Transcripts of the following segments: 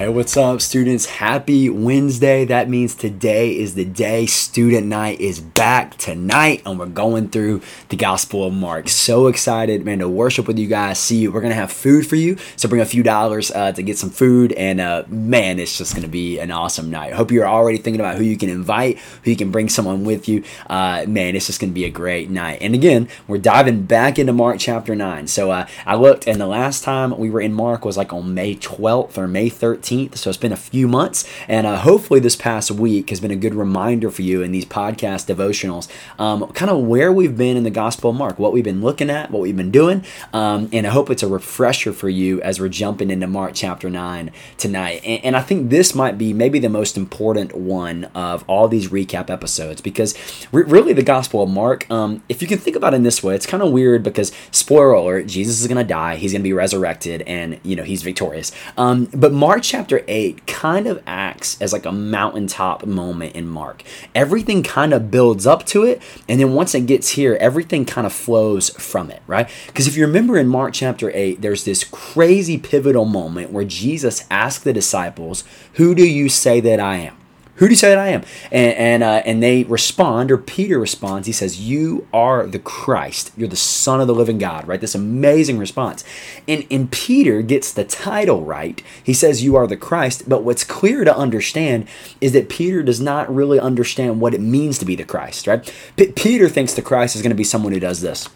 Hey, what's up, students? Happy Wednesday. That means today is the day. Student night is back tonight, and we're going through the Gospel of Mark. So excited, man, to worship with you guys. See you. We're going to have food for you. So bring a few dollars uh, to get some food, and uh, man, it's just going to be an awesome night. Hope you're already thinking about who you can invite, who you can bring someone with you. Uh, man, it's just going to be a great night. And again, we're diving back into Mark chapter 9. So uh, I looked, and the last time we were in Mark was like on May 12th or May 13th. 18th. So it's been a few months. And uh, hopefully, this past week has been a good reminder for you in these podcast devotionals, um, kind of where we've been in the Gospel of Mark, what we've been looking at, what we've been doing. Um, and I hope it's a refresher for you as we're jumping into Mark chapter 9 tonight. And, and I think this might be maybe the most important one of all these recap episodes because re- really the Gospel of Mark, um, if you can think about it in this way, it's kind of weird because, spoiler alert, Jesus is going to die, he's going to be resurrected, and, you know, he's victorious. Um, but Mark chapter chapter 8 kind of acts as like a mountaintop moment in Mark. Everything kind of builds up to it, and then once it gets here, everything kind of flows from it, right? Because if you remember in Mark chapter 8, there's this crazy pivotal moment where Jesus asked the disciples, Who do you say that I am? Who do you say that I am? And and, uh, and they respond, or Peter responds. He says, "You are the Christ. You're the Son of the Living God." Right? This amazing response. And and Peter gets the title right. He says, "You are the Christ." But what's clear to understand is that Peter does not really understand what it means to be the Christ. Right? P- Peter thinks the Christ is going to be someone who does this.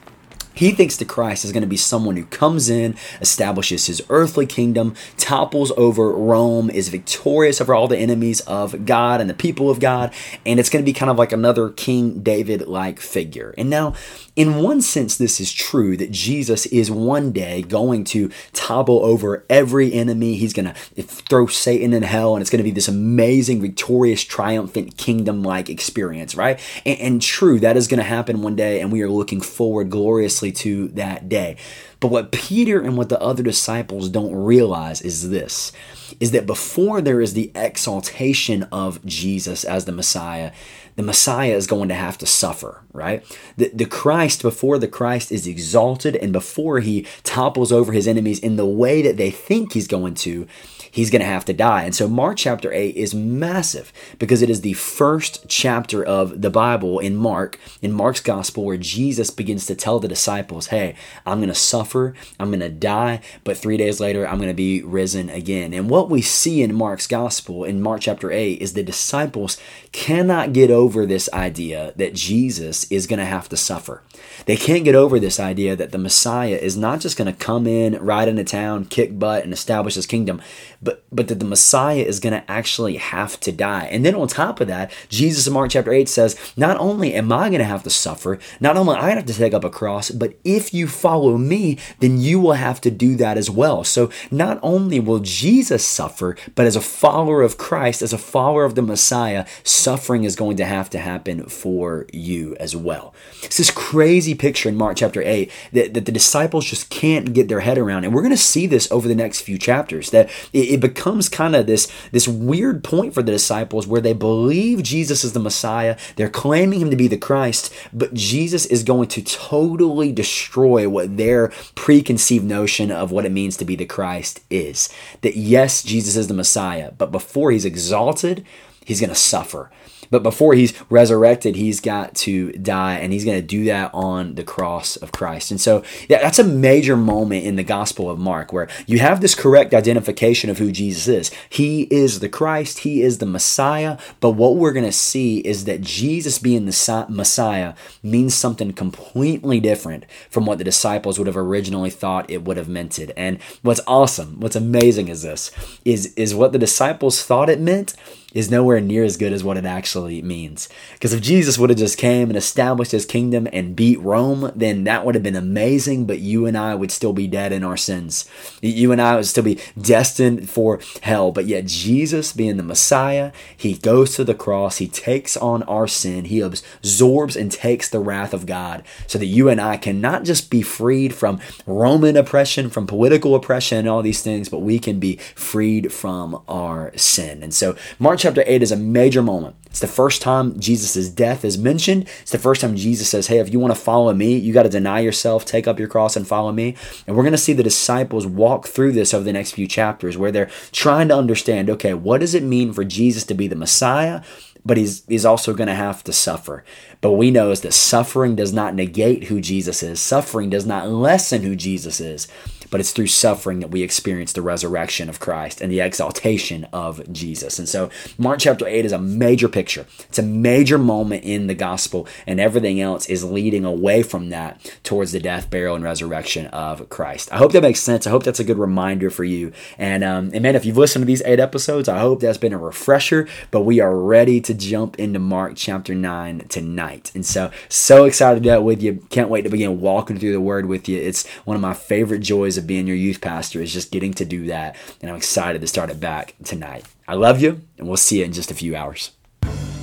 He thinks the Christ is going to be someone who comes in, establishes his earthly kingdom, topples over Rome, is victorious over all the enemies of God and the people of God, and it's going to be kind of like another King David like figure. And now, in one sense, this is true that Jesus is one day going to topple over every enemy. He's going to throw Satan in hell, and it's going to be this amazing, victorious, triumphant kingdom like experience, right? And, and true, that is going to happen one day, and we are looking forward gloriously to that day. But what Peter and what the other disciples don't realize is this is that before there is the exaltation of Jesus as the Messiah, the Messiah is going to have to suffer, right? The, the Christ, before the Christ is exalted and before he topples over his enemies in the way that they think he's going to, he's going to have to die. And so Mark chapter 8 is massive because it is the first chapter of the Bible in Mark, in Mark's gospel, where Jesus begins to tell the disciples, hey, I'm going to suffer, I'm going to die, but three days later, I'm going to be risen again. And what we see in Mark's gospel, in Mark chapter 8, is the disciples cannot get over this idea that Jesus is going to have to suffer. They can't get over this idea that the Messiah is not just going to come in, ride into town, kick butt, and establish his kingdom, but but that the Messiah is going to actually have to die. And then on top of that, Jesus in Mark chapter 8 says, Not only am I going to have to suffer, not only I have to take up a cross, but if you follow me, then you will have to do that as well. So not only will Jesus suffer, but as a follower of Christ, as a follower of the Messiah, suffering is going to have to happen for you as well. It's this crazy picture in Mark chapter 8 that, that the disciples just can't get their head around. And we're going to see this over the next few chapters, that it, it becomes kind of this, this weird point for the disciples where they believe Jesus is the Messiah. They're claiming him to be the Christ, but Jesus is going to totally destroy what their preconceived notion of what it means to be the Christ is. That yes, Jesus is the Messiah, but before he's exalted, he's going to suffer. But before he's resurrected, he's got to die, and he's going to do that on the cross of Christ. And so that's a major moment in the Gospel of Mark where you have this correct identification of who Jesus is. He is the Christ, he is the Messiah. But what we're going to see is that Jesus being the Messiah means something completely different from what the disciples would have originally thought it would have meant it. And what's awesome, what's amazing is this is is what the disciples thought it meant is nowhere near as good as what it actually means. Because if Jesus would have just came and established his kingdom and beat Rome, then that would have been amazing, but you and I would still be dead in our sins. You and I would still be destined for hell. But yet, Jesus, being the Messiah, he goes to the cross, he takes on our sin, he absorbs and takes the wrath of God so that you and I can not just be freed from Roman oppression, from political oppression, and all these things, but we can be freed from our sin. And so, Mark chapter 8 is a major moment. It's the first time Jesus' death is mentioned. It's the first time Jesus says, Hey, if you want to follow me, you got to deny yourself, take up your cross, and follow me. And we're going to see the disciples walk through this over the next few chapters where they're trying to understand okay, what does it mean for Jesus to be the Messiah? but he's he's also going to have to suffer. But we know is that suffering does not negate who Jesus is. Suffering does not lessen who Jesus is but it's through suffering that we experience the resurrection of Christ and the exaltation of Jesus. And so, Mark chapter 8 is a major picture. It's a major moment in the gospel, and everything else is leading away from that towards the death, burial, and resurrection of Christ. I hope that makes sense. I hope that's a good reminder for you. And, um, and man, if you've listened to these eight episodes, I hope that's been a refresher, but we are ready to jump into Mark chapter 9 tonight. And so, so excited to do with you. Can't wait to begin walking through the word with you. It's one of my favorite joys of being your youth pastor is just getting to do that. And I'm excited to start it back tonight. I love you, and we'll see you in just a few hours.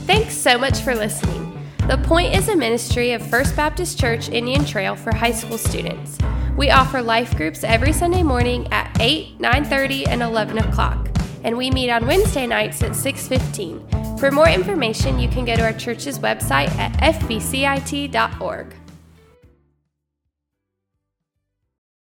Thanks so much for listening. The Point is a ministry of First Baptist Church Indian Trail for high school students. We offer life groups every Sunday morning at 8, 9:30, and 11 o'clock, and we meet on Wednesday nights at 6:15. For more information, you can go to our church's website at fbcit.org.